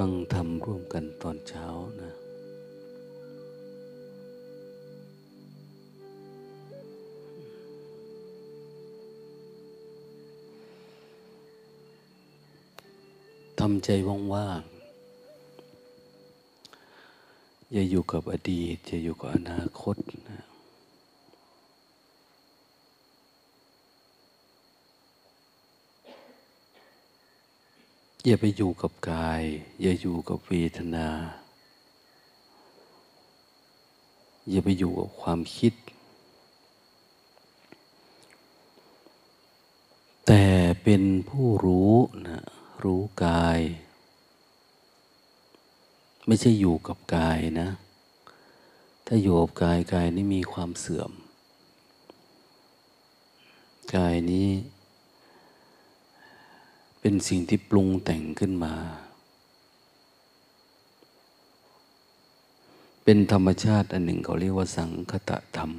ฟังธรรมร่วมกันตอนเช้านะ ทำใจว่างๆอย่าอยู่กับอดีตอย่าอยู่กับอนาคตนะ อย่าไปอยู่กับกาย อย่าอยู่กับเวทนา อย่าไปอยู่กับความคิด แต่เป็นผู้รู้นะรู้กาย ไม่ใช่อยู่กับกายนะ ถ้าอยู่กับกายกายนี้มีความเสื่อม กายนี้ เป็นสิ่งที่ปรุงแต่งขึ้นมา เป็นธรรมชาติอันหนึ่งเขาเรียกว่าสังคตะธรรม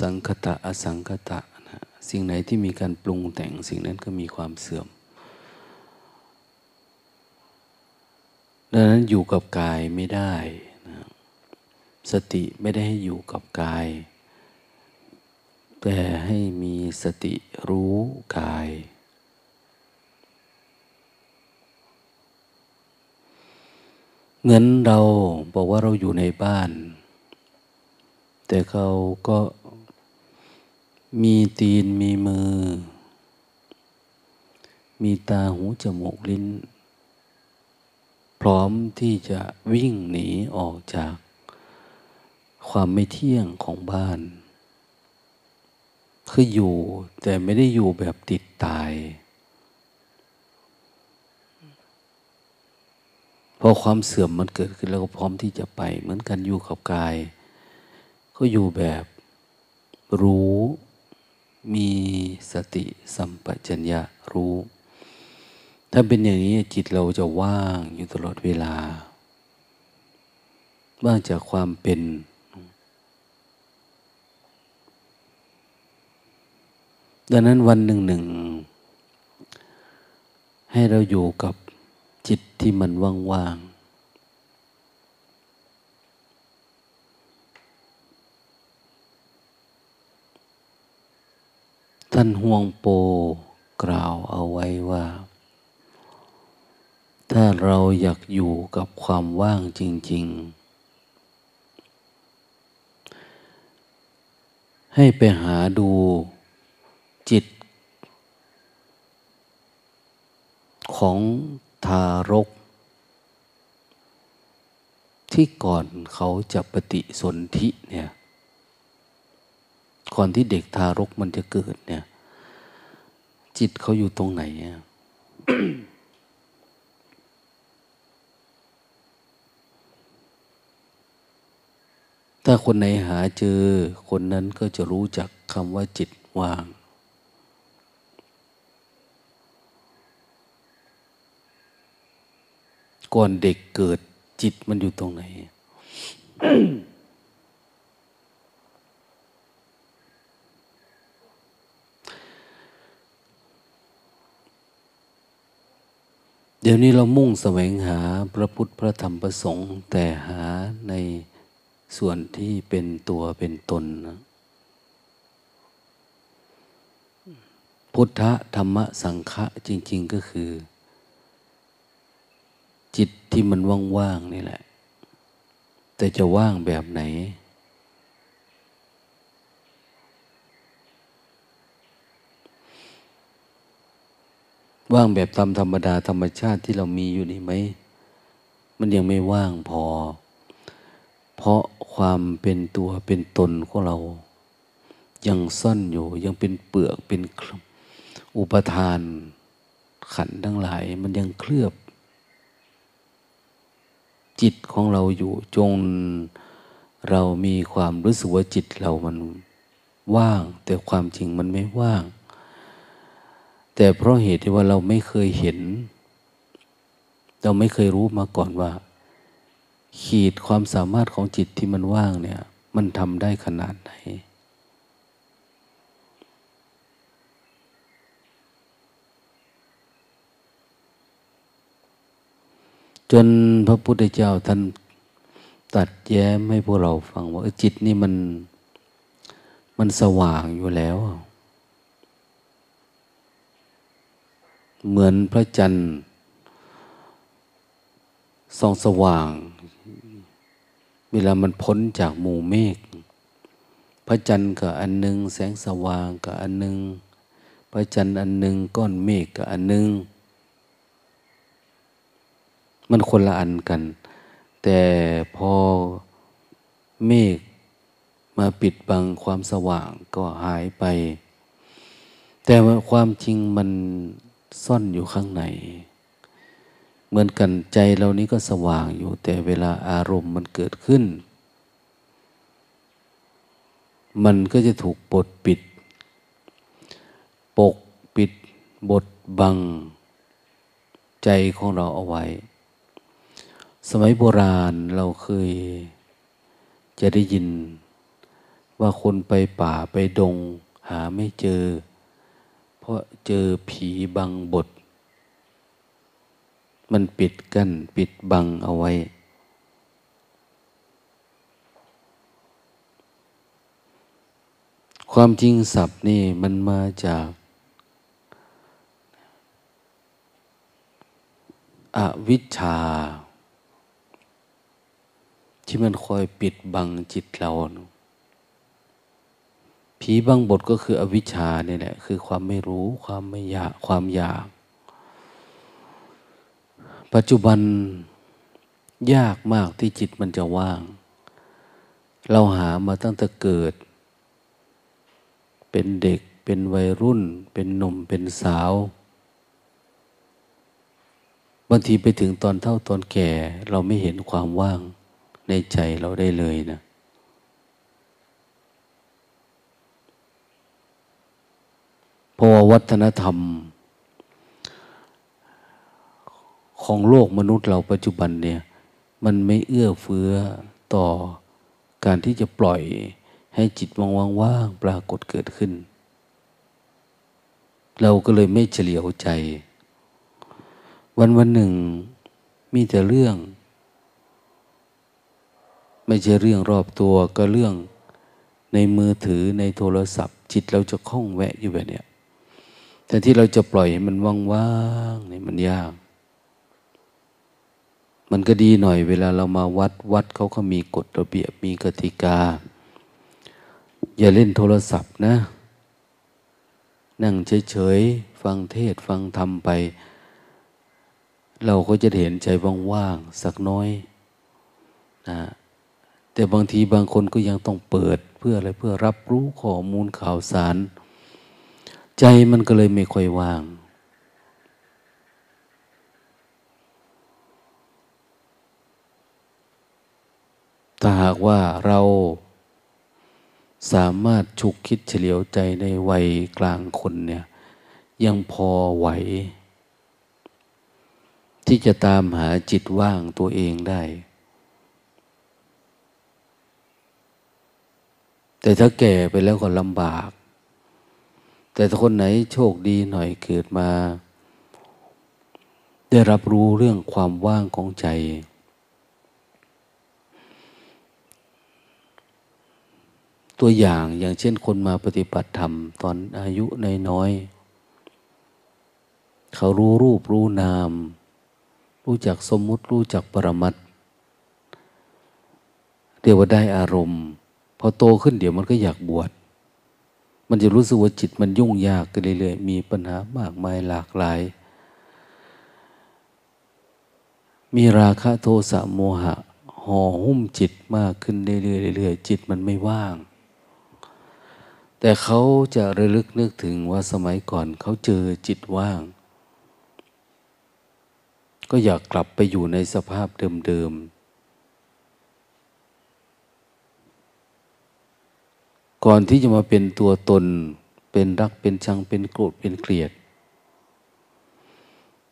สังคตะอสังคตะนะสิ่งไหนที่มีการปรุงแต่งสิ่งนั้นก็มีความเสื่อม ดังนั้นอยู่กับกายไม่ได้นะสติไม่ได้ให้อยู่กับกาย แต่ให้มีสติรู้กายเหมือนเราบอกว่าเราอยู่ในบ้าน แต่เขาก็มีตีนมีมือ มีตาหูจมูกลิ้น พร้อมที่จะวิ่งหนีออกจากความไม่เที่ยงของบ้าน คืออยู่แต่ไม่ได้อยู่แบบติดตาย พอความเสื่อมมันเกิดขึ้นแล้วก็พร้อมที่จะไป เหมือนกันอยู่กับกาย ก็อยู่แบบรู้มีสติสัมปชัญญะรู้ ถ้าเป็นอย่างนี้จิตเราจะว่างอยู่ตลอดเวลา ว่างจากความเป็น ดังนั้นวันหนึ่งหนึ่งให้เราอยู่กับจิตที่มันว่างๆ ท่านห่วงโปกล่าวเอาไว้ว่า ถ้าเราอยากอยู่กับความว่างจริง ๆให้ไปหาดู จิต ของทารก ที่ก่อนเขาจะปฏิสนธิเนี่ยก่อนที่เด็กทารกมันจะเกิดเนี่ย จิตเขาอยู่ตรงไหนอะถ้าคนไหนหาเจอคนนั้นก็จะรู้จักคำว่าจิตว่าง ก่อนเด็กเกิดจิตมันอยู่ตรงไหน เดี๋ยวนี้เรามุ่งแสวงหาพระพุทธพระธรรมพระสงฆ์แต่หาในส่วนที่เป็นตัวเป็นตนนะพุทธธรรมสังฆะจริง ๆ ก็คือ จิตที่มันว่างๆนี่แหละ แต่จะว่างแบบไหน ว่างแบบตามธรรมดาธรรมชาติที่เรามีอยู่นี่ไหม มันยังไม่ว่างพอ เพราะความเป็นตัวเป็นตนของเรา ยังซ่อนอยู่ยังเป็นเปลือกเป็นอุปทานขันทั้งหลาย มันยังเคลือบ จิตของเราอยู่จงเรามีความรู้สึกว่าจิตเรามันว่าง แต่ความจริงมันไม่ว่าง แต่เพราะเหตุที่ว่าเราไม่เคยเห็น เราไม่เคยรู้มาก่อนว่า ขีดความสามารถของจิตที่มันว่างเนี่ย มันทำได้ขนาดไหน จนพระพุทธเจ้าท่านตัดแย้มให้พวกเราฟังว่าจิตนี่มันมันสว่างอยู่แล้ว เหมือนพระจันทร์ส่องสว่าง เวลามันพ้นจากหมู่เมฆพระจันทร์กับอันหนึ่งแสงสว่างกับอันหนึ่งพระจันทร์อันหนึ่งก้อนเมฆกับอันหนึ่ง มันคนละอันกัน แต่พอเมฆมาปิดบังความสว่างก็หายไป แต่ว่าความจริงมันซ่อนอยู่ข้างใน เหมือนกันใจเรานี้ก็สว่างอยู่ แต่เวลาอารมณ์มันเกิดขึ้น มันก็จะถูกปดปิด ปกปิดบดบัง ใจของเราเอาไว้ สมัยโบราณเราเคยจะได้ยินว่าคนไปป่าไปดง หาไม่เจอ เพราะเจอผีบังบท มันปิดกัน้นปิดบังเอาไว้ ความจริงศัพท์นี่มันมาจากอวิชชา ที่มันคอยปิดบังจิตเรา ผีบางบทก็คืออวิชชาเนี่ยแหละ คือความไม่รู้ ความไม่อยาก ความอยาก ปัจจุบันยากมากที่จิตมันจะว่าง เราหามาตั้งแต่เกิด เป็นเด็ก เป็นวัยรุ่น เป็นหนุ่ม เป็นสาว บางทีไปถึงตอนเท่าตอนแก่ เราไม่เห็นความว่าง ในใจเราได้เลยนะ เพราะว่าวัฒนธรรม ของโลกมนุษย์เราปัจจุบันเนี่ย มันไม่เอื้อเฟื้อต่อการที่จะปล่อยให้จิตว่างๆปรากฏเกิดขึ้น เราก็เลยไม่เฉลียวใจ วันวันหนึ่งมีแต่เรื่อง ไม่ใช่เรื่องรอบตัวก็เรื่องในมือถือในโทรศัพท์ จิตเราจะคล้องแวะอยู่แบบเนี้ยแต่ที่เราจะปล่อยให้มันว่างๆนี่มันยาก มันก็ดีหน่อยเวลาเรามาวัดวัดเขาก็มีกฎระเบียบมีกติกา อย่าเล่นโทรศัพท์นะ นั่งเฉยๆ ฟังเทศฟังธรรมไป เราก็จะเห็นใจว่างๆ สักน้อยนะ แต่บางทีบางคนก็ยังต้องเปิดเพื่ออะไรเพื่อรับรู้ข้อมูลข่าวสาร ใจมันก็เลยไม่ค่อยว่าง ถ้าหากว่าเราสามารถฉุกคิดเฉลียวใจในวัยกลางคนเนี่ยยังพอไหว ที่จะตามหาจิตว่างตัวเองได้ แต่ถ้าแก่ไปแล้วก็ลำบาก แต่ถ้าคนไหนโชคดีหน่อยเกิดมา ได้รับรู้เรื่องความว่างของใจ ตัวอย่างอย่างเช่นคนมาปฏิบัติธรรม ตอนอายุนน้อยเขารู้รูปรู้นาม รู้จักสมมุติรู้จักปรมัตเรียกว่าได้อารมณ์ อโตขึ้นเดี๋ยวมันก็อยากบวช มันจะรู้สึกว่าจิตมันยุ่งยากขึ้นเรื่อยๆ มีปัญหามากมายหลากหลาย มีราคะโทสะโมหะห่อหุ้มจิตมากขึ้นเรื่อยๆเรื่อยๆจิตมันไม่ว่าง แต่เขาจะระลึกนึกถึงว่าสมัยก่อนเขาเจอจิตว่าง ก็อยากกลับไปอยู่ในสภาพเดิมๆ ก่อนที่จะมาเป็นตัวตน เป็นรักเป็นชังเป็นโกรธเป็นเกลียด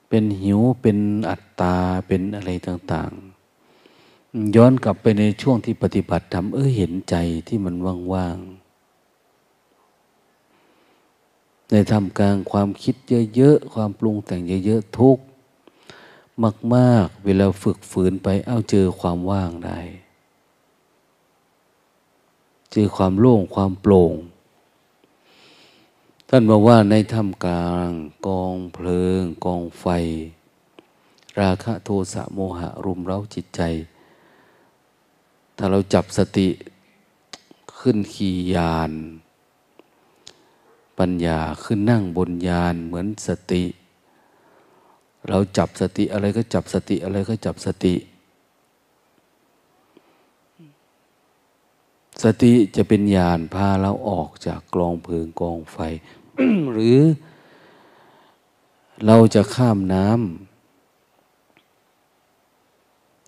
เป็นหิวเป็นอัตตาเป็นอะไรต่าง ๆ ย้อนกลับไปในช่วงที่ปฏิบัติทำเออเห็นใจที่มันว่างๆในทำกลางความคิดเยอะๆ ความปรุงแต่งเยอะๆ ทุกมาก ๆ เวลาฝึกฝืนไป เอาเจอความว่างได้ เจอความโล่งความโปร่ง ท่านบอกว่าในถ้ำกลาง กองเพลิง กองไฟ ราคะโทสะโมหะรุมเร้าจิตใจ ถ้าเราจับสติขึ้นขี่ยาน ปัญญาขึ้นนั่งบนยานเหมือนสติ เราจับสติอะไรก็จับสติอะไรก็จับสติ สติจะเป็นญาณพาเราออกจากกลองเพลิงกองไฟ หรือเราจะข้ามน้ำ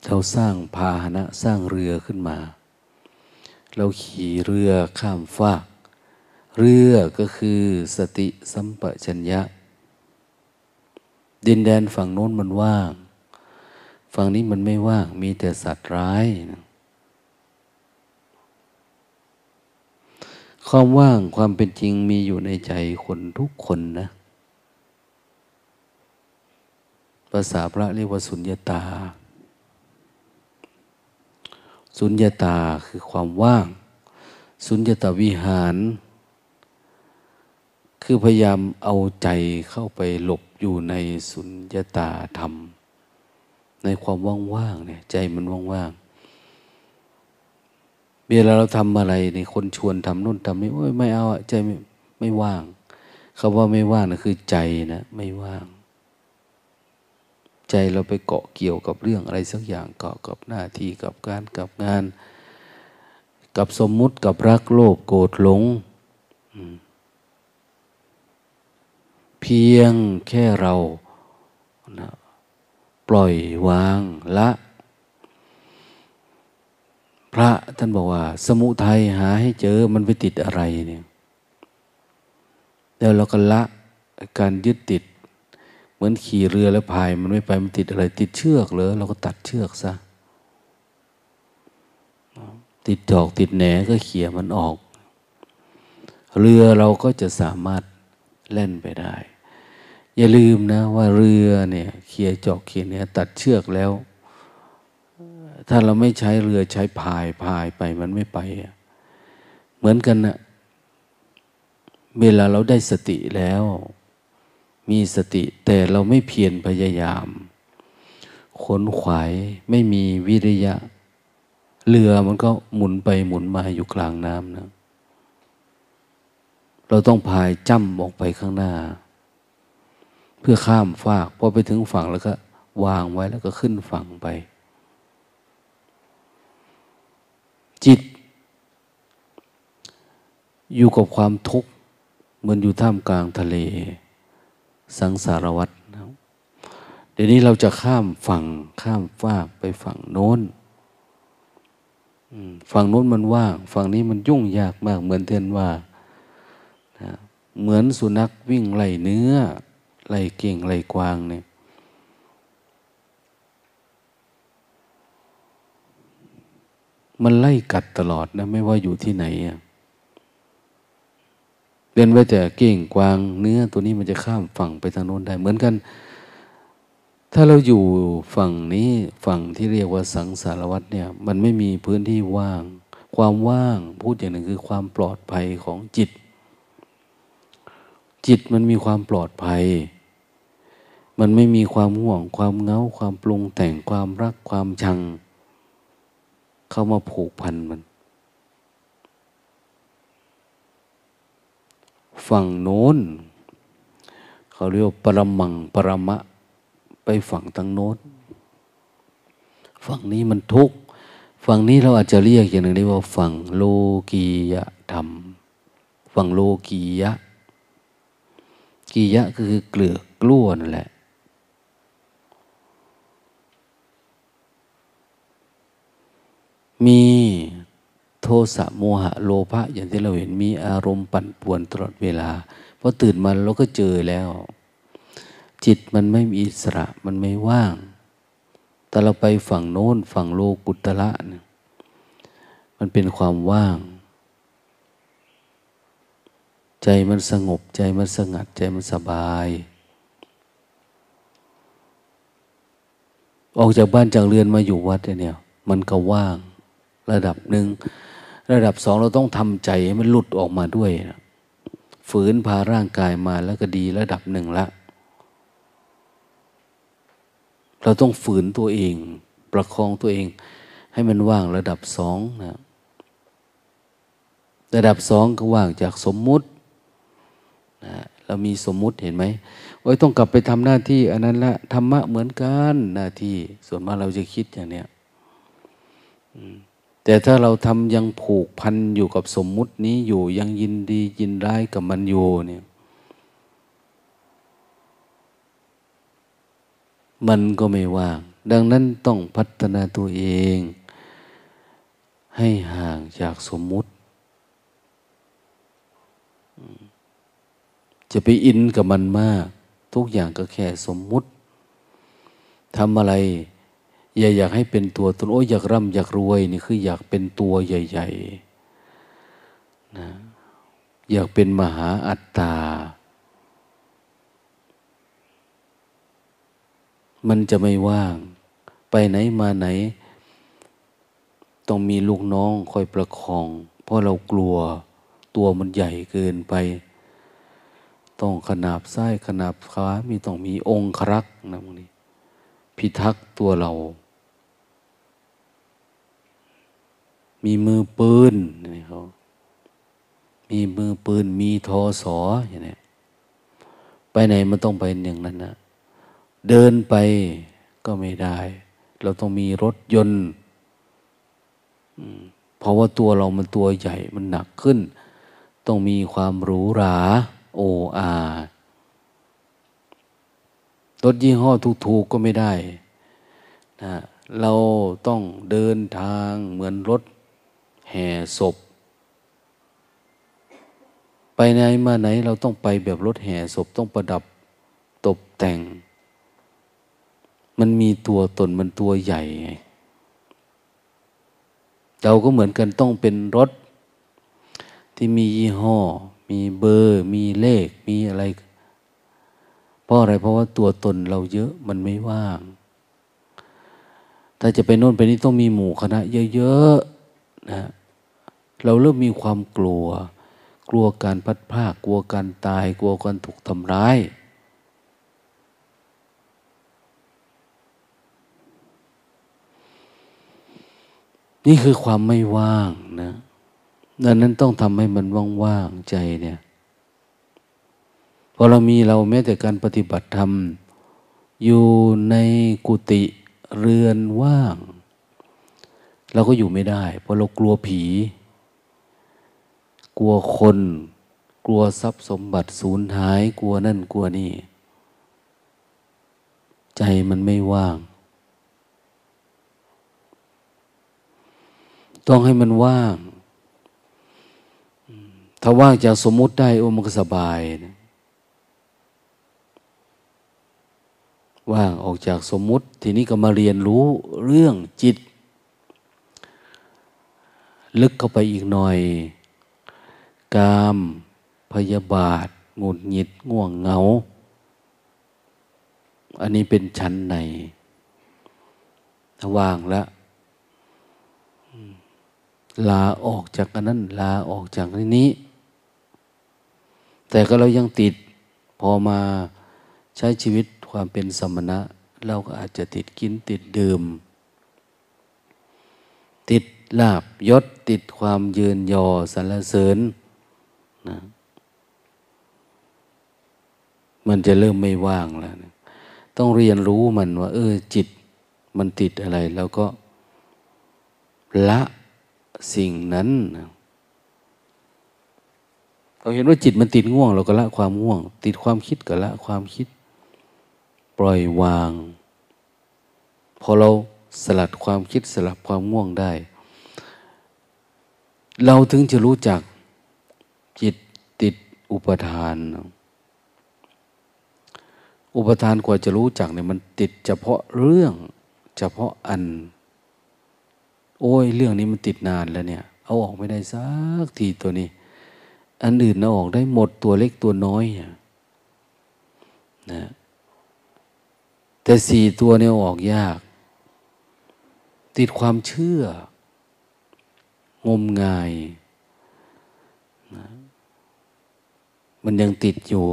เราสร้างพาหนะสร้างเรือขึ้นมา เราขี่เรือข้ามฟาก เรือก็คือสติสัมปชัญญะ ดินแดนฝั่งโน้นมันว่าง ฝั่งนี้มันไม่ว่างมีแต่สัตว์ร้ายนะ ความว่างความเป็นจริงมีอยู่ในใจคนทุกคนนะภาษาพระเรียกว่าสุญญาตา สุญญาตาคือความว่าง สุญญาตาวิหาร คือพยายามเอาใจเข้าไปหลบอยู่ในสุญญาตาธรรม ในความว่างๆเนี่ยใจมันว่างๆ เวลาเราทำอะไรในคนชวนทำนู่นทำนี่โอ้ยไม่เอาใจไม่ไม่ว่างคาว่าไม่ว่างนะคือใจนะไม่ว่าง ใจเราไปเกาะเกี่ยวกับเรื่องอะไรสักอย่างเกาะกับหน้าที่กับการกับงาน กับสมมุติกับรักโลภโกรธหลงเพียงแค่เรานะปล่อยวางละ พระท่านบอกว่า สมุทัยหาให้เจอมันไปติดอะไรเนี่ยแล้วเราก็ละการยึดติด เหมือนขี่เรือแล้วพาย มันไม่ไปมันติดอะไร ติดเชือกเลยเราก็ตัดเชือกซะติดจอกติดแหนก็เขี่ยมันออก เรือเราก็จะสามารถเล่นไปได้ อย่าลืมนะว่าเรือเนี่ยเขี่ยจอกเขี่ยเนี่ยตัดเชือกแล้ว ถ้าเราไม่ใช้เรือใช้พายพายไปมันไม่ไป เหมือนกันนะเวลาเราได้สติแล้ว มีสติแต่เราไม่เพียรพยายามขนขวายไม่มีวิริยะ เรือมันก็หมุนไปหมุนมาอยู่กลางน้ำนะ เราต้องพายจ้ำออกไปข้างหน้า เพื่อข้ามฟากพอไปถึงฝั่งแล้วก็ วางไว้แล้วก็ขึ้นฝั่งไป จิต อยู่กับความทุกข์เหมือนอยู่ท่ามกลางทะเล สังสารวัตรเดี๋ยวนี้เราจะข้ามฝั่งข้ามฟากไปฝั่งโน้นฝั่งโน้นมันว่าง ฝั่งนี้มันยุ่งยากมาก เหมือนเทนว่าเหมือนสุนัขวิ่งไล่เนื้อไล่เก่งไล่กวางเนี่ย มันไล่กัดตลอดนะไม่ว่าอยู่ที่ไหนอะเรียนไว้แต่เก่งกวางเนื้อตัวนี้มันจะข้ามฝั่งไปทางโน้นได้เหมือนกัน ถ้าเราอยู่ฝั่งนี้ฝั่งที่เรียกว่าสังสารวัตเนี่ย มันไม่มีพื้นที่ว่าง ความว่างพูดอย่างหนึ่งคือความปลอดภัยของจิต จิตมันมีความปลอดภัย มันไม่มีความห่วง ความเงาความปรุงแต่งความรักความชัง เข้ามาผูกพันมัน ฝั่งโน้น เขาเรียกปรมังปรมะ ไปฝั่งตั้งโน้น ฝั่งนี้มันทุกข์ฝั่งนี้เราอาจจะเรียกอย่างหนึ่งได้ว่า ฝั่งโลกียธรรม ฝั่งโลกียะกียะคือเกลือกล้วนั่นแหละ มีโทสะโมหะโลภะอย่างที่เราเห็นมีอารมณ์ปั่นป่วนตลอดเวลาพอตื่นมาเราก็เจอแล้ว จิตมันไม่มีอิสระมันไม่ว่าง แต่เราไปฝั่งโน้นฝั่งโลกุตระเนี่ยมันเป็นความว่าง ใจมันสงบใจมันสงัดใจมันสบาย ออกจากบ้านจากเรือนมาอยู่วัดเนี่ย มันก็ว่าง ระดับหนึ่งระดับสองเราต้องทำใจให้มันหลุดออกมาด้วยนะฝืนพาร่างกายมาแล้วก็ดีระดับหนึ่งละเราต้องฝืนตัวเอง ประคองตัวเอง ให้มันว่างระดับสองนะระดับสองก็ว่างจากสมมุตินะเรามีสมมุติเห็นไหมโอ้ยต้องกลับไปทำหน้าที่ อันนั้นละธรรมะเหมือนกันหน้าที่ ส่วนมากเราจะคิดอย่างเนี้ย แต่ถ้าเราทำยังผูกพันอยู่กับสมมุตินี้อยู่ยังยินดียินร้ายกับมันอยู่เนี่ยมันก็ไม่ว่าง ดังนั้นต้องพัฒนาตัวเอง ให้ห่างจากสมมุติ จะไปอินกับมันมาก ทุกอย่างก็แค่สมมุติทำอะไร อย่าอยากให้เป็นตัวตนโอ้ยอยากร่ำอยากรวยนี่คืออยากเป็นตัวใหญ่ๆนะอยากเป็นมหาอัตตา มันจะไม่ว่าง ไปไหนมาไหน ต้องมีลูกน้องคอยประคอง เพราะเรากลัวตัวมันใหญ่เกินไป ต้องขนาบซ้ายขนาบขวามีต้องมีองค์ครักนะพวกนี้พิทักษ์ตัวเรา มีมือปืนเนี่ยเขามีมือปืน มีทอสออย่างนี้ไปไหนมันต้องไปอย่างนั้นนะเดินไปก็ไม่ได้ เราต้องมีรถยนต์เพราะว่าตัวเรามันตัวใหญ่มันหนักขึ้น ต้องมีความหรูหราโออารถยี่ห้อถูกๆก็ไม่ได้นะเราต้องเดินทางเหมือนรถ แห่ศพ ไปไหนมาไหนเราต้องไปแบบรถแห่ศพต้องประดับตกแต่ง มันมีตัวตนมันตัวใหญ่ เราก็เหมือนกันต้องเป็นรถ ที่มียี่ห้อ มีเบอร์ มีเลข มีอะไร เพราะอะไร เพราะว่าตัวตนเราเยอะมันไม่ว่างถ้าจะไปโน่นไปนี่ต้องมีหมู่คณะเยอะๆ นะเราเริ่มมีความกลัว กลัวการพัดพากกลัวการตาย กลัวการถูกทำร้าย นี่คือความไม่ว่างนะดังนั้นต้องทำให้มันว่างๆใจเนี่ยพอเรามีเราแม้แต่การปฏิบัติธรรม อยู่ในกุฏิเรือนว่าง เราก็อยู่ไม่ได้ เพราะเรากลัวผี กลัวคน กลัวทรัพย์สมบัติสูญหาย กลัวนั่นกลัวนี่ ใจมันไม่ว่าง ต้องให้มันว่าง ถ้าว่างจากสมมุติได้โอ้มันก็สบายนะว่างออกจากสมมุติ ทีนี้ก็มาเรียนรู้เรื่องจิต ลึกเข้าไปอีกหน่อย กาม พยาบาทหงุดหงิดง่วงเหงา อันนี้เป็นชั้นในว่างแล้วลาออกจากอันนั้น ลาออกจากนี้ แต่ก็เรายังติด พอมาใช้ชีวิตความเป็นสมณะ เราก็อาจจะติดกินติดดื่ม ติด ลาบยศติดความยืนยอสรรเสริญนะมันจะเริ่มไม่ว่างแล้วนะต้องเรียนรู้มันว่า เออจิตมันติดอะไร แล้วก็ละสิ่งนั้นนะเราเห็นว่าจิตมันติดง่วง เราก็ละความง่วง ติดความคิดก็ละความคิด ปล่อยวาง พอเราสลัดความคิดสลับความง่วงได้ เราถึงจะรู้จักจิตติดอุปทาน อุปทานกว่าจะรู้จักเนี่ยมันติดเฉพาะเรื่อง เฉพาะอัน โอ้ยเรื่องนี้มันติดนานแล้วเนี่ย เอาออกไม่ได้สักทีตัวนี้ อันอื่นเอาออกได้หมดตัวเล็กตัวน้อยนะแต่สี่ตัวเนี่ยออกยาก ติดความเชื่อ งมงายนะมันยังติดอยู่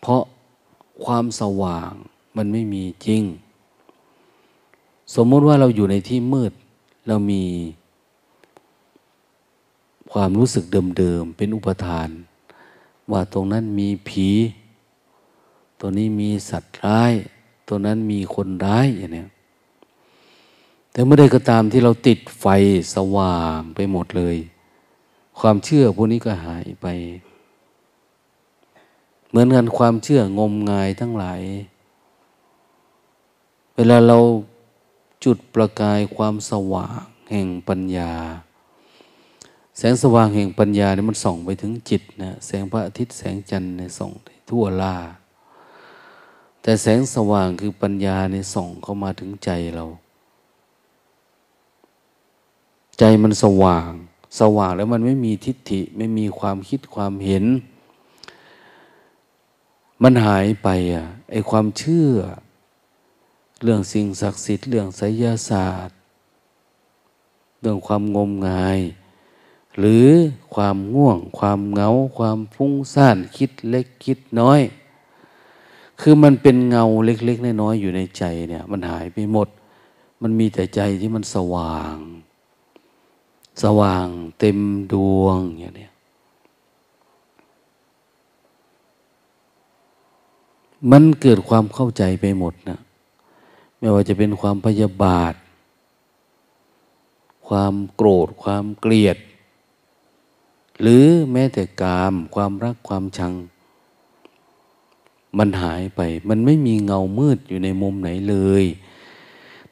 เพราะความสว่างมันไม่มีจริง สมมติว่าเราอยู่ในที่มืด เรามี ความรู้สึกเดิมๆ เป็นอุปทาน ว่าตรงนั้นมีผี ตัวนี้มีสัตว์ร้าย ตัวนั้นมีคนร้ายอย่างนี้ แต่เมื่อใดก็ตามที่เราติดไฟสว่างไปหมดเลย ความเชื่อพวกนี้ก็หายไป เหมือนกันความเชื่องมงายทั้งหลาย เวลาเราจุดประกายความสว่างแห่งปัญญา แสงสว่างแห่งปัญญาเนี่ยมันส่องไปถึงจิตนะแสงพระอาทิตย์แสงจันทร์เนี่ยส่องทั่วลาแต่แสงสว่างคือปัญญาเนี่ยส่องเข้ามาถึงใจเรา ใจมันสว่าง สว่างแล้วมันไม่มีทิฏฐิ ไม่มีความคิดความเห็น มันหายไปอะไอความเชื่อ เรื่องสิ่งศักดิ์สิทธิ์เรื่องไสยศาสตร์ เรื่องความงมงาย หรือความง่วง ความเหงา ความฟุ้งซ่านคิดเล็กคิดน้อยคือมันเป็นเงาเล็กๆน้อยๆอยู่ในใจเนี่ย มันหายไปหมด มันมีแต่ใจที่มันสว่าง สว่างเต็มดวงอย่างนี้มันเกิดความเข้าใจไปหมดนะไม่ว่าจะเป็นความพยาบาท ความโกรธ ความเกลียด หรือแม้แต่กาม ความรักความชัง มันหายไป มันไม่มีเงามืดอยู่ในมุมไหนเลย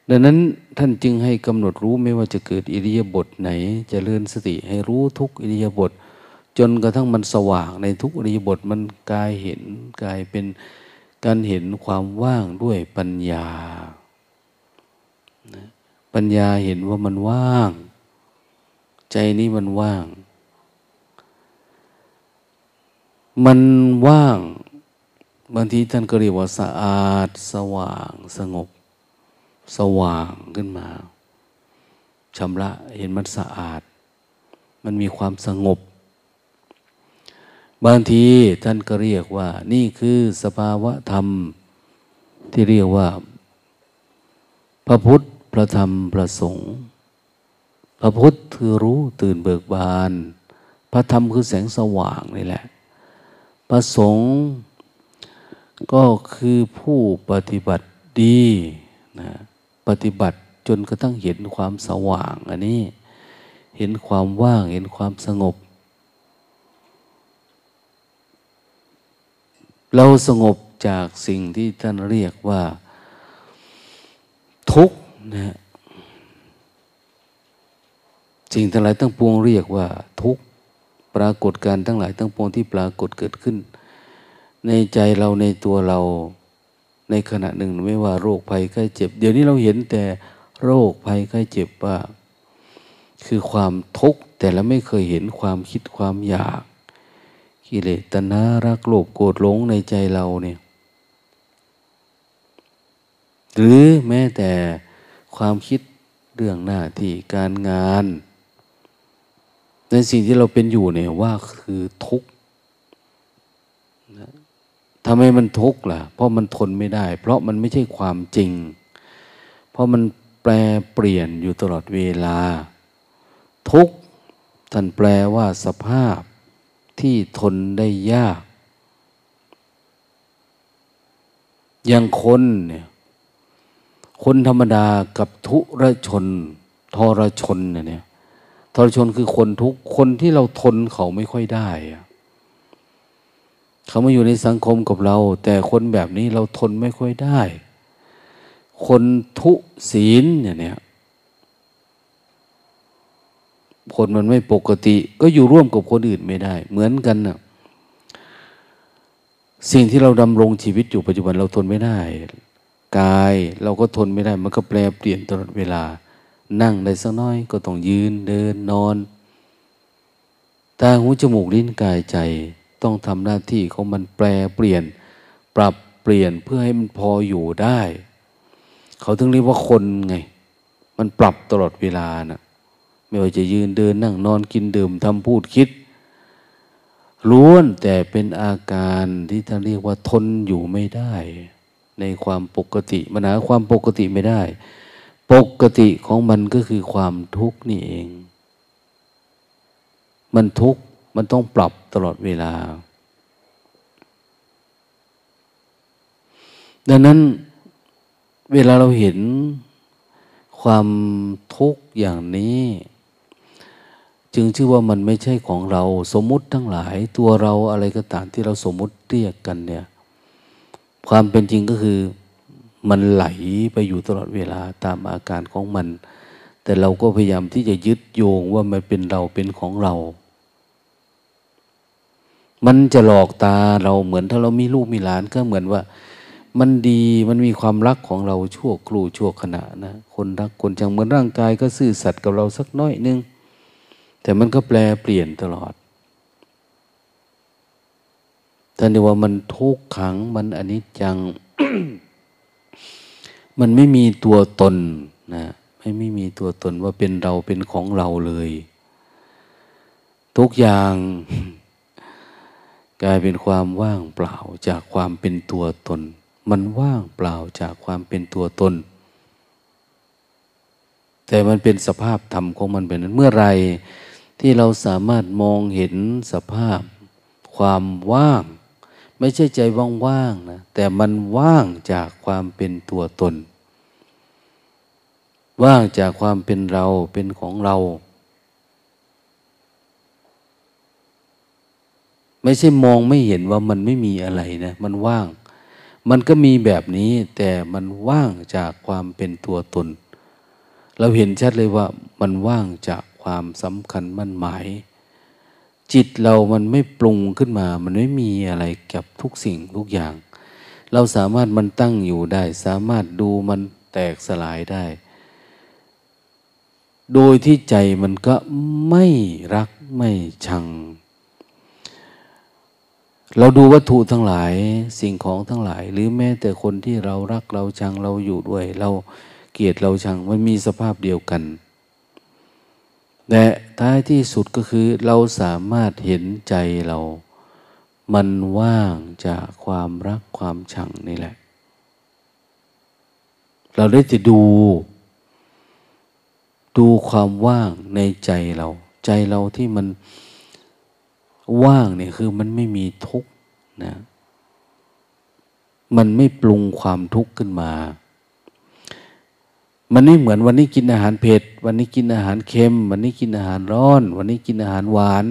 ดังนั้นท่านจึงให้กำหนดรู้ไม่ว่าจะเกิดอิริยาบถไหนจเจริญสติให้รู้ทุกอิริยาบถจนกระทั่งมันสว่างในทุกอิริยาบถมันกลายเห็นกลายเป็นการเห็นความว่างด้วยปัญญา ปัญญาเห็นว่ามันว่าง ใจนี้มันว่าง มันว่าง บางทีท่านก็เรียกว่าสะอาดสว่างสงบ สว่างขึ้นมาชำระเห็นมันสะอาด มันมีความสงบ บางทีท่านก็เรียกว่า นี่คือสภาวะธรรมที่เรียกว่า พระพุทธพระธรรมพระสงฆ์พระพุทธคือรู้ตื่นเบิกบาน พระธรรมคือแสงสว่างนี่แหละ พระสงฆ์ก็คือผู้ปฏิบัติดีนะ ปฏิบัติจนกระทั่งเห็นความสว่าง อันนี้ เห็นความว่าง เห็นความสงบ เราสงบจากสิ่งที่ท่านเรียกว่า ทุกข์นะสิ่งทั้งหลายทั้งปวงเรียกว่า ทุกข์ปรากฏการทั้งหลายทั้งปวงที่ปรากฏเกิดขึ้น ในใจเราในตัวเรา ในขณะหนึ่งไม่ว่าโรคภัยไข้เจ็บ เดี๋ยวนี้เราเห็นแต่โรคภัยไข้เจ็บว่า คือความทุกข์แต่เราไม่เคยเห็นความคิดความอยากกิเลสตนารักโลภโกรธหลงในใจเราเนี่ยหรือแม้แต่ความคิดเรื่องหน้าที่การงาน ในสิ่งที่เราเป็นอยู่เนี่ยว่าคือทุกข์ ทำไมมันทุกข์ล่ะ เพราะมันทนไม่ได้ เพราะมันไม่ใช่ความจริง เพราะมันแปรเปลี่ยนอยู่ตลอดเวลา ทุกข์ท่านแปลว่าสภาพที่ทนได้ยาก อย่างคนเนี่ยคนธรรมดากับทุรชน ทรชนเนี่ยทรชนคือคนทุกคนที่เราทนเขาไม่ค่อยได้อะ เขามาอยู่ในสังคมกับเรา แต่คนแบบนี้เราทนไม่ค่อยได้ คนทุศีลอย่างเนี้ยคนมันไม่ปกติ ก็อยู่ร่วมกับคนอื่นไม่ได้ เหมือนกันนะสิ่งที่เราดำรงชีวิตอยู่ปัจจุบันเราทนไม่ได้ กายเราก็ทนไม่ได้ มันก็แปลเปลี่ยนตลอดเวลา นั่งได้สักน้อยก็ต้องยืนเดินนอน ตาหูจมูกลิ้นกายใจ ต้องทำหน้าที่ของมันแปลเปลี่ยน ปรับเปลี่ยนเพื่อให้มันพออยู่ได้ เขาถึงเรียกว่าคนไง มันปรับตลอดเวลานะไม่ว่าจะยืนเดินนั่งนอนกินดื่มทำพูดคิดล้วนแต่เป็นอาการที่ท่านเรียกว่าทนอยู่ไม่ได้ ในความปกติมันหาความปกติไม่ได้ ปกติของมันก็คือความทุกข์นี่เอง มันทุกข์ มันต้องปรับตลอดเวลา ดังนั้นเวลาเราเห็นความทุกข์อย่างนี้ จึงชื่อว่ามันไม่ใช่ของเราสมมุติทั้งหลายตัวเราอะไรก็ตามที่เราสมมุติเรียกกันเนี่ย ความเป็นจริงก็คือมันไหลไปอยู่ตลอดเวลาตามอาการของมัน แต่เราก็พยายามที่จะยึดโยงว่ามันเป็นเราเป็นของเรา มันจะหลอกตาเราเหมือนถ้าเรามีลูกมีหลานก็เหมือนว่า มันดีมันมีความรักของเราชั่วครู่ชั่วขณะนะ คนรักคนจังเหมือนร่างกายก็ซื่อสัตย์กับเราสักน้อยนึง แต่มันก็แปลเปลี่ยนตลอดท่านเรียกว่ามันทุกขังมันอนิจจัง มันไม่มีตัวตนนะไม่ไม่มีตัวตนว่าเป็นเราเป็นของเราเลย ทุกอย่าง กลายเป็นความว่างเปล่าจากความเป็นตัวตน มันว่างเปล่าจากความเป็นตัวตน แต่มันเป็นสภาพธรรมของมันเป็นนั้นเมื่อไรที่เราสามารถมองเห็นสภาพ ความว่าง ไม่ใช่ใจว่างๆนะแต่มันว่างจากความเป็นตัวตน ว่างจากความเป็นเราเป็นของเรา ไม่ใช่มองไม่เห็นว่ามันไม่มีอะไรนะ มันว่าง มันก็มีแบบนี้ แต่มันว่างจากความเป็นตัวตน เราเห็นชัดเลยว่ามันว่างจากความสำคัญมั่นหมาย จิตเรามันไม่ปรุงขึ้นมา มันไม่มีอะไรกับทุกสิ่งทุกอย่าง เราสามารถมันตั้งอยู่ได้ สามารถดูมันแตกสลายได้ โดยที่ใจมันก็ไม่รักไม่ชัง เราดูวัตถุทั้งหลายสิ่งของทั้งหลาย หรือแม้แต่คนที่เรารักเราชังเราอยู่ด้วย เราเกลียดเราชังมันมีสภาพเดียวกันและท้ายที่สุดก็คือเราสามารถเห็นใจเรา มันว่างจากความรักความชังนี่แหละ เราได้จะดู ดูความว่างในใจเรา ใจเราที่มัน ว่างเนี่ยคือมันไม่มีทุกข์นะ มันไม่ปรุงความทุกข์ขึ้นมา มันไม่เหมือนวันนี้กินอาหารเผ็ด วันนี้กินอาหารเค็ม วันนี้กินอาหารร้อน วันนี้กินอาหารหวาน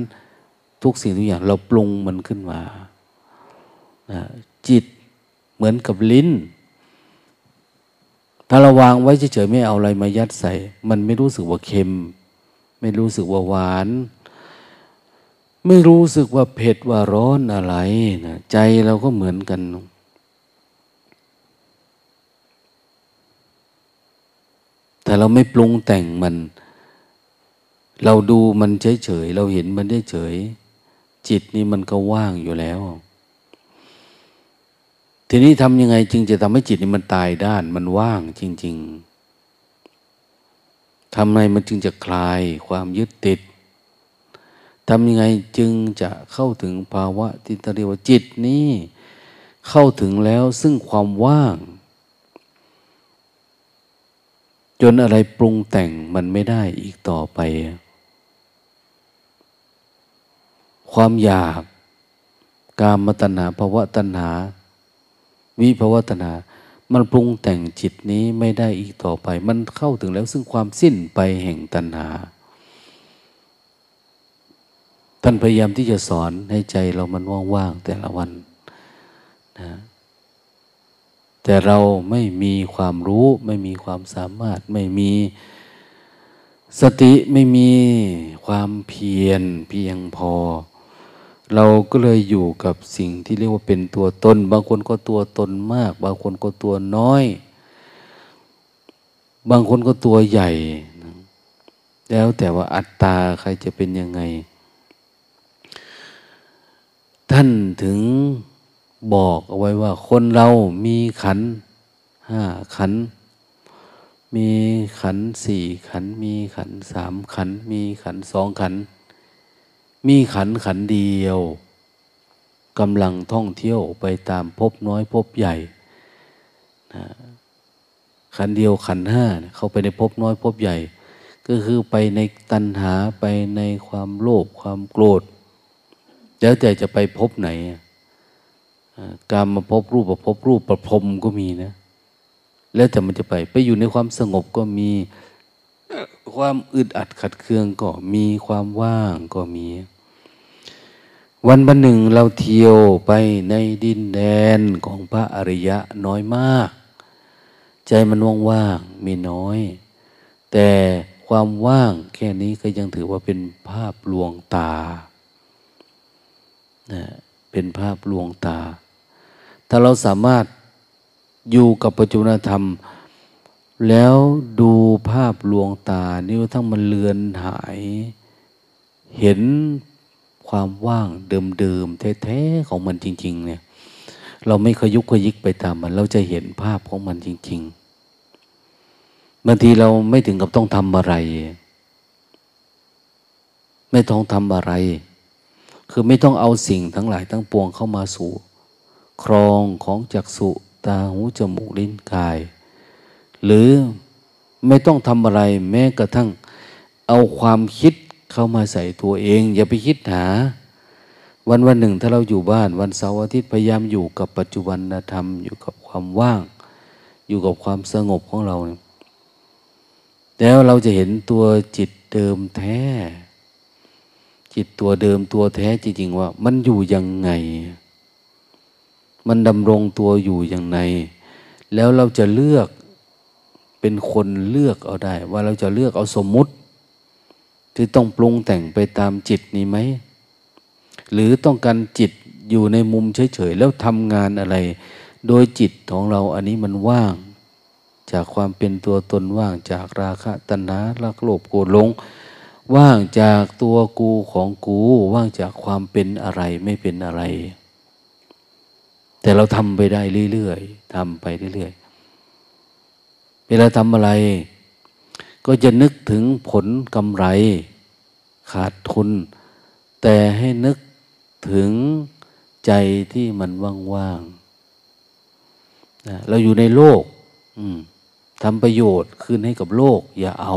ทุกสิ่งทุกอย่างเราปรุงมันขึ้นมาจิตเหมือนกับลิ้น ถ้าเราวางไว้เฉยๆไม่เอาอะไรมายัดใส่ มันไม่รู้สึกว่าเค็ม ไม่รู้สึกว่าหวาน ไม่รู้สึกว่าเผ็ดว่าร้อนอะไรนะใจเราก็เหมือนกัน แต่เราไม่ปรุงแต่งมัน เราดูมันเฉยๆ เราเห็นมันได้เฉย จิตนี่มันก็ว่างอยู่แล้ว ทีนี้ทำยังไงจึงจะทำให้จิตนี่มันตายด้านมันว่างจริง ๆทำไงมันจึงจะคลายความยึดติด ทำยังไงจึงจะเข้าถึงภาวะที่เรียกว่าจิตนี้เข้าถึงแล้วซึ่งความว่าง จนอะไรปรุงแต่งมันไม่ได้อีกต่อไป ความอยาก กามตัณหาภาวะตัณหา วิภาวะตัณหา มันปรุงแต่งจิตนี้ไม่ได้อีกต่อไป มันเข้าถึงแล้วซึ่งความสิ้นไปแห่งตัณหา ท่านพยายามที่จะสอนให้ใจเรามันว่างๆแต่ละวันนะแต่เราไม่มีความรู้ ไม่มีความสามารถ ไม่มีสติไม่มีความเพียรเพียงพอ เราก็เลยอยู่กับสิ่งที่เรียกว่าเป็นตัวตน บางคนก็ตัวตนมาก บางคนก็ตัวน้อย บางคนก็ตัวใหญ่ แล้วแต่ว่าอัตตาใครจะเป็นยังไง ท่านถึงบอกเอาไว้ว่า คนเรามีขันห้าขัน มีขันสี่ขัน มีขันสามขัน มีขันสองขัน มีขันขันเดียวกำลังท่องเที่ยวไปตามพบน้อยพบใหญ่นะขันเดียวขันห้าเข้าไปในพบน้อยพบใหญ่ ก็คือไปในตัณหาไปในความโลภความโกรธ แล้วแต่จะไปพบไหนการมาพบรูปประพบรูปประพรมก็มีนะ แล้วแต่มันจะไป ไปอยู่ในความสงบก็มี ความอึดอัดขัดเคืองก็มีความว่างก็มี วันบันหนึ่งเราเที่ยวไปในดินแดนของพระอริยะน้อยมาก ใจมันว่างๆมีน้อย แต่ความว่างแค่นี้ก็ยังถือว่าเป็นภาพลวงตา นะเป็นภาพลวงตา ถ้าเราสามารถอยู่กับปัจจุบันธรรม แล้วดูภาพลวงตา นี่ว่าทั้งมันเลือนหาย เห็นความว่างเดิมๆแท้ๆของมันจริง ๆ เนี่ย เราไม่ขยุกขยิกไปตามมัน เราจะเห็นภาพของมันจริง ๆบางทีเราไม่ถึงกับต้องทำอะไร ไม่ต้องทำอะไร คือไม่ต้องเอาสิ่งทั้งหลายทั้งปวงเข้ามาสู่ ครองของจักสุตาหูจมูกลิ้นกาย หรือไม่ต้องทำอะไรแม้กระทั่งเอาความคิดเข้ามาใส่ตัวเอง อย่าไปคิดหา วันวันหนึ่งถ้าเราอยู่บ้าน วันเสาร์อาทิตย์พยายามอยู่กับปัจจุบันธรรมอยู่กับความว่าง อยู่กับความสงบของเรา แล้วเราจะเห็นตัวจิตเดิมแท้ จิตตัวเดิมตัวแท้จริงๆว่า มันอยู่ยังไง มันดำรงตัวอยู่อย่างไรแล้วเราจะเลือกเป็นคนเลือกเอาได้ ว่าเราจะเลือกเอาสมมุติ ที่ต้องปรุงแต่งไปตามจิตนี้ไหม หรือต้องการจิตอยู่ในมุมเฉยๆ แล้วทำงานอะไร โดยจิตของเราอันนี้มันว่าง จากความเป็นตัวตนว่างจากราคะตัณหาลักโลภโกรธหลง ว่างจากตัวกูของกู ว่างจากความเป็นอะไรไม่เป็นอะไร แต่เราทำไปได้เรื่อยๆทำไปเรื่อยๆเวลาทำอะไร ก็จะนึกถึงผลกำไร ขาดทุน แต่ให้นึกถึงใจที่มันว่างๆเราอยู่ในโลกทำประโยชน์คืนให้กับโลก อย่าเอา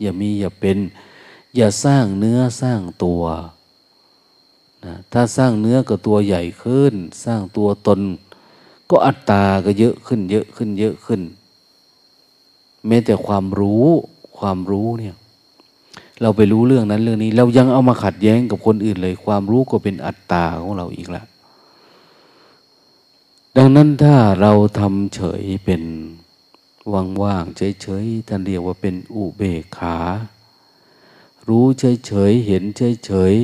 อย่ามีอย่าเป็น อย่าสร้างเนื้อสร้างตัวนะถ้าสร้างเนื้อก็ตัวใหญ่ขึ้น สร้างตัวตน ก็อัตตาก็เยอะขึ้น เยอะขึ้น เยอะขึ้น แม้แต่ความรู้ความรู้เนี่ยเราไปรู้เรื่องนั้นเรื่องนี้ เรายังเอามาขัดแย้งกับคนอื่นเลย ความรู้ก็เป็นอัตตาของเราอีกแล้วดังนั้นถ้าเราทำเฉยเป็นว่างๆเฉยๆท่านเรียกว่าเป็นอุเบกขา รู้เฉยเฉยเห็นเฉยเฉย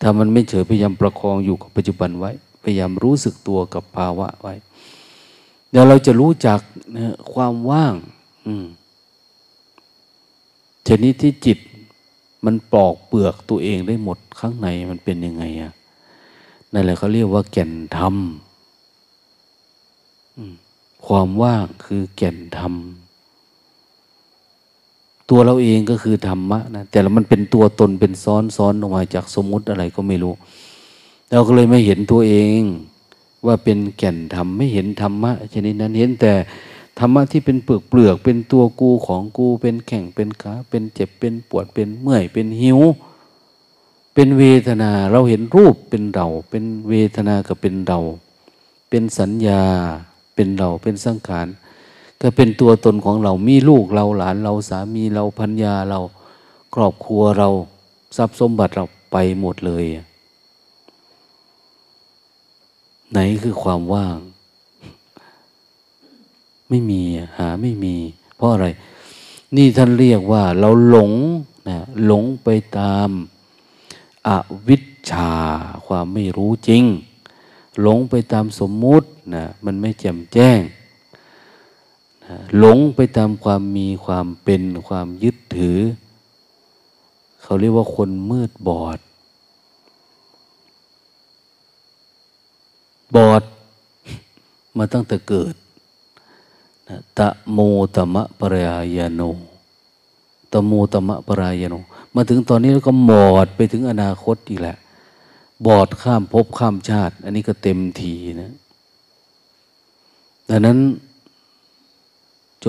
ถ้ามันไม่เฉยพยายามประคองอยู่กับปัจจุบันไว้ พยายามรู้สึกตัวกับภาวะไว้ เดี๋ยวเราจะรู้จักนะความว่างชนิดที่จิตมันปลอกเปลือกตัวเองได้หมดข้างในมันเป็นยังไงอะนั่นแหละเขาเรียกว่าแก่นธรรมความว่างคือแก่นธรรม ตัวเราเองก็คือธรรมะนะแต่ละมันเป็นตัวตนเป็นซ้อนซ้อนออกมาจากสมมุติอะไรก็ไม่รู้ เราก็เลยไม่เห็นตัวเองว่าเป็นแก่นธรรมไม่เห็นธรรมะชนิดนั้นเห็นแต่ธรรมะที่เป็นเปลือกเปลือกเป็นตัวกูของกู เป็นแข่งเป็นขาเป็นเจ็บเป็นปวดเป็นเมื่อย เป็นหิว เป็นเวทนาเราเห็นรูปเป็นเรา เป็นเวทนาก็เป็นเรา เป็นสัญญาเป็นเราเป็นสังขาร ก็เป็นตัวตนของเรา มีลูกเราหลานเราสามีเราพัญญาเราครอบครัวเราทรัพย์สมบัติเราไปหมดเลย ไหนคือความว่าง ไม่มีหาไม่มี เพราะอะไร นี่ท่านเรียกว่า เราหลงนะหลงไปตามอวิชชา ความไม่รู้จริง หลงไปตามสมมุตินะมันไม่แจ่มแจ้ง หลงไปตามความมีความเป็นความยึดถือ เขาเรียกว่าคนมืดบอด บอดมาตั้งแต่เกิดตะโมตมะปรายโนตะโมตมะปรายโนมาถึงตอนนี้แล้วก็หมอดไปถึงอนาคตอีกแหละ บอดข้ามภพข้ามชาติ อันนี้ก็เต็มทีนะดังนั้น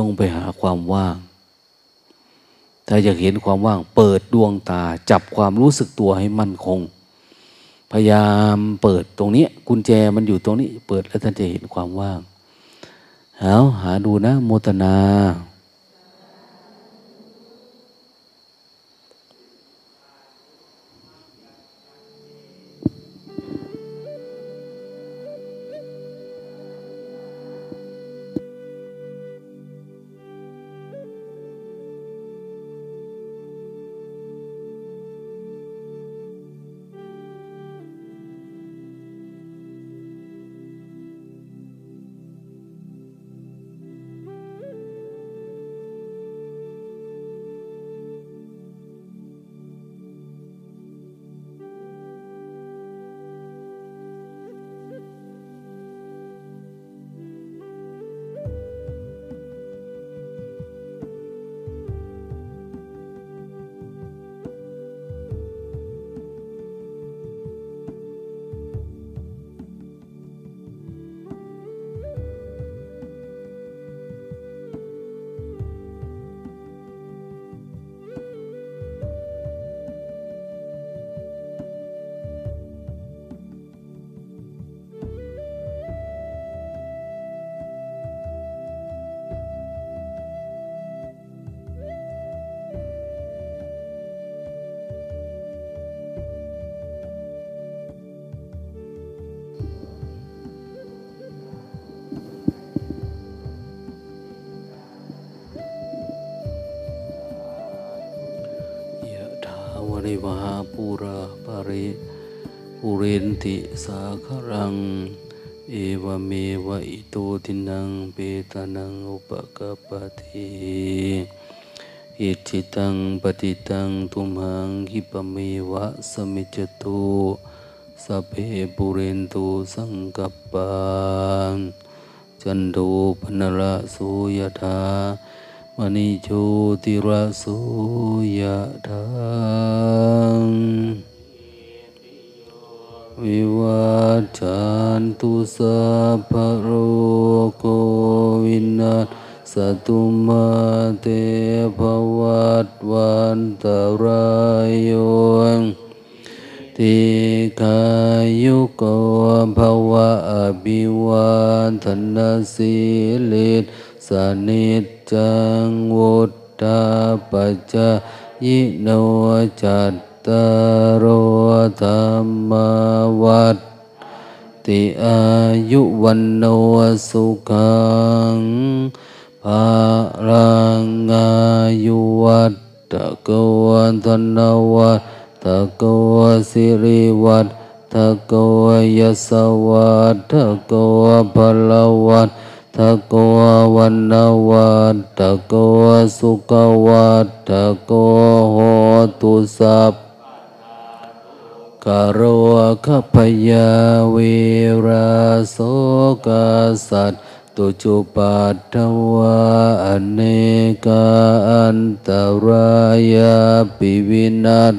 งไปหาความว่าง ถ้าอยากเห็นความว่าง เปิดดวงตา จับความรู้สึกตัวให้มั่นคง พยายามเปิดตรงนี้ กุญแจมันอยู่ตรงนี้ เปิดแล้วท่านจะเห็นความว่าง เอาหาดูนะโมตนา ติสาครัง เอวเมวะอิโตทินังเปตานังอุปกปติอิจิตังปฏิตังตุมหังคิปเมวะสมิจตุสัพเพปุเรนตุสังกปังจันโดปนระสุยธามณีโชติระโสยะทัง วิวัจจันตุสัพพโรโควินาสตุมาเตภวัตวันตรายโยติกายุโกภวะอภิวันธนสีลิตสนิจจังวุตาปัจจยิโนจัต ตารธรรมวัตติอายุวันโนสุขังภารังอายุวัตตะกวันธนวัตตะกวสิริวัตตะกวยสวัตตะกวพลวัตตะโกวันนาวัตตะโกสุขวัตตะโกโหตุสัพ กโรขพยาเวราโสกสัตตุจุปัตถวะอเนกาอันตรายาปิวินัส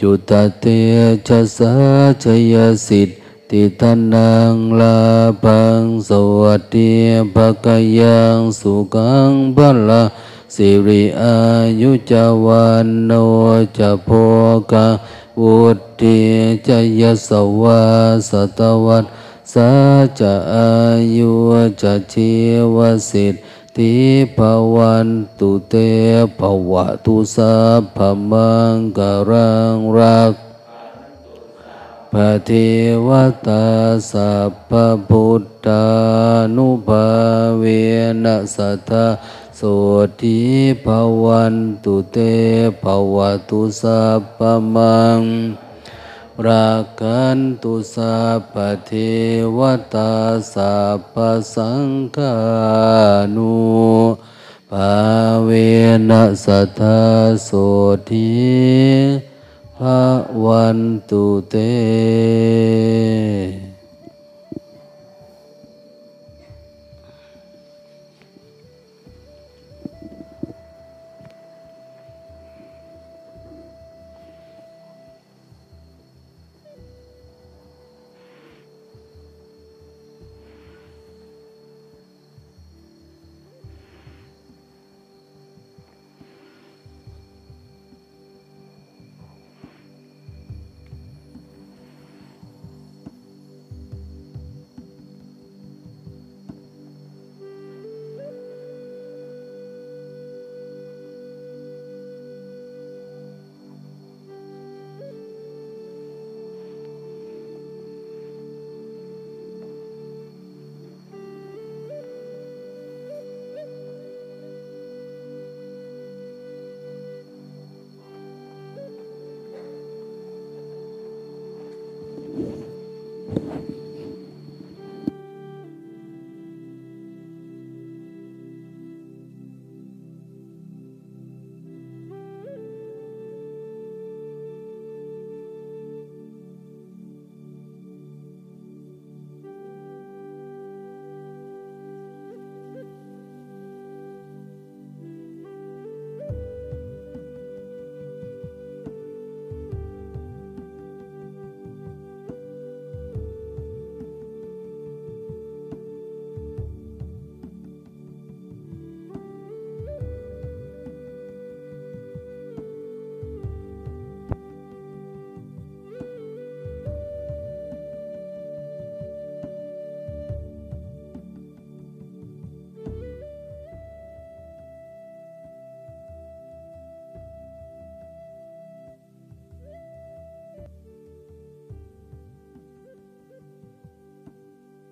จุตเตชะสาชยสิทธติทานังลาพังสวัสดีภกยังสุขังพละสิริอายุจวันโนจะโพกะ วุติจยสวาสตวัตสาจะอายุจะชีวสิทธิภวันตุเตภวะตุสัพพมังกรังรักปฏิวัตาสัพพุทธานุภาเวนัสัทธา โสติภวันตุเตภวตุสัพพมังรักขันตุสัพพเทวตาสัพพสังฆานุภาเวนัสัทธาโสติภวันตุเต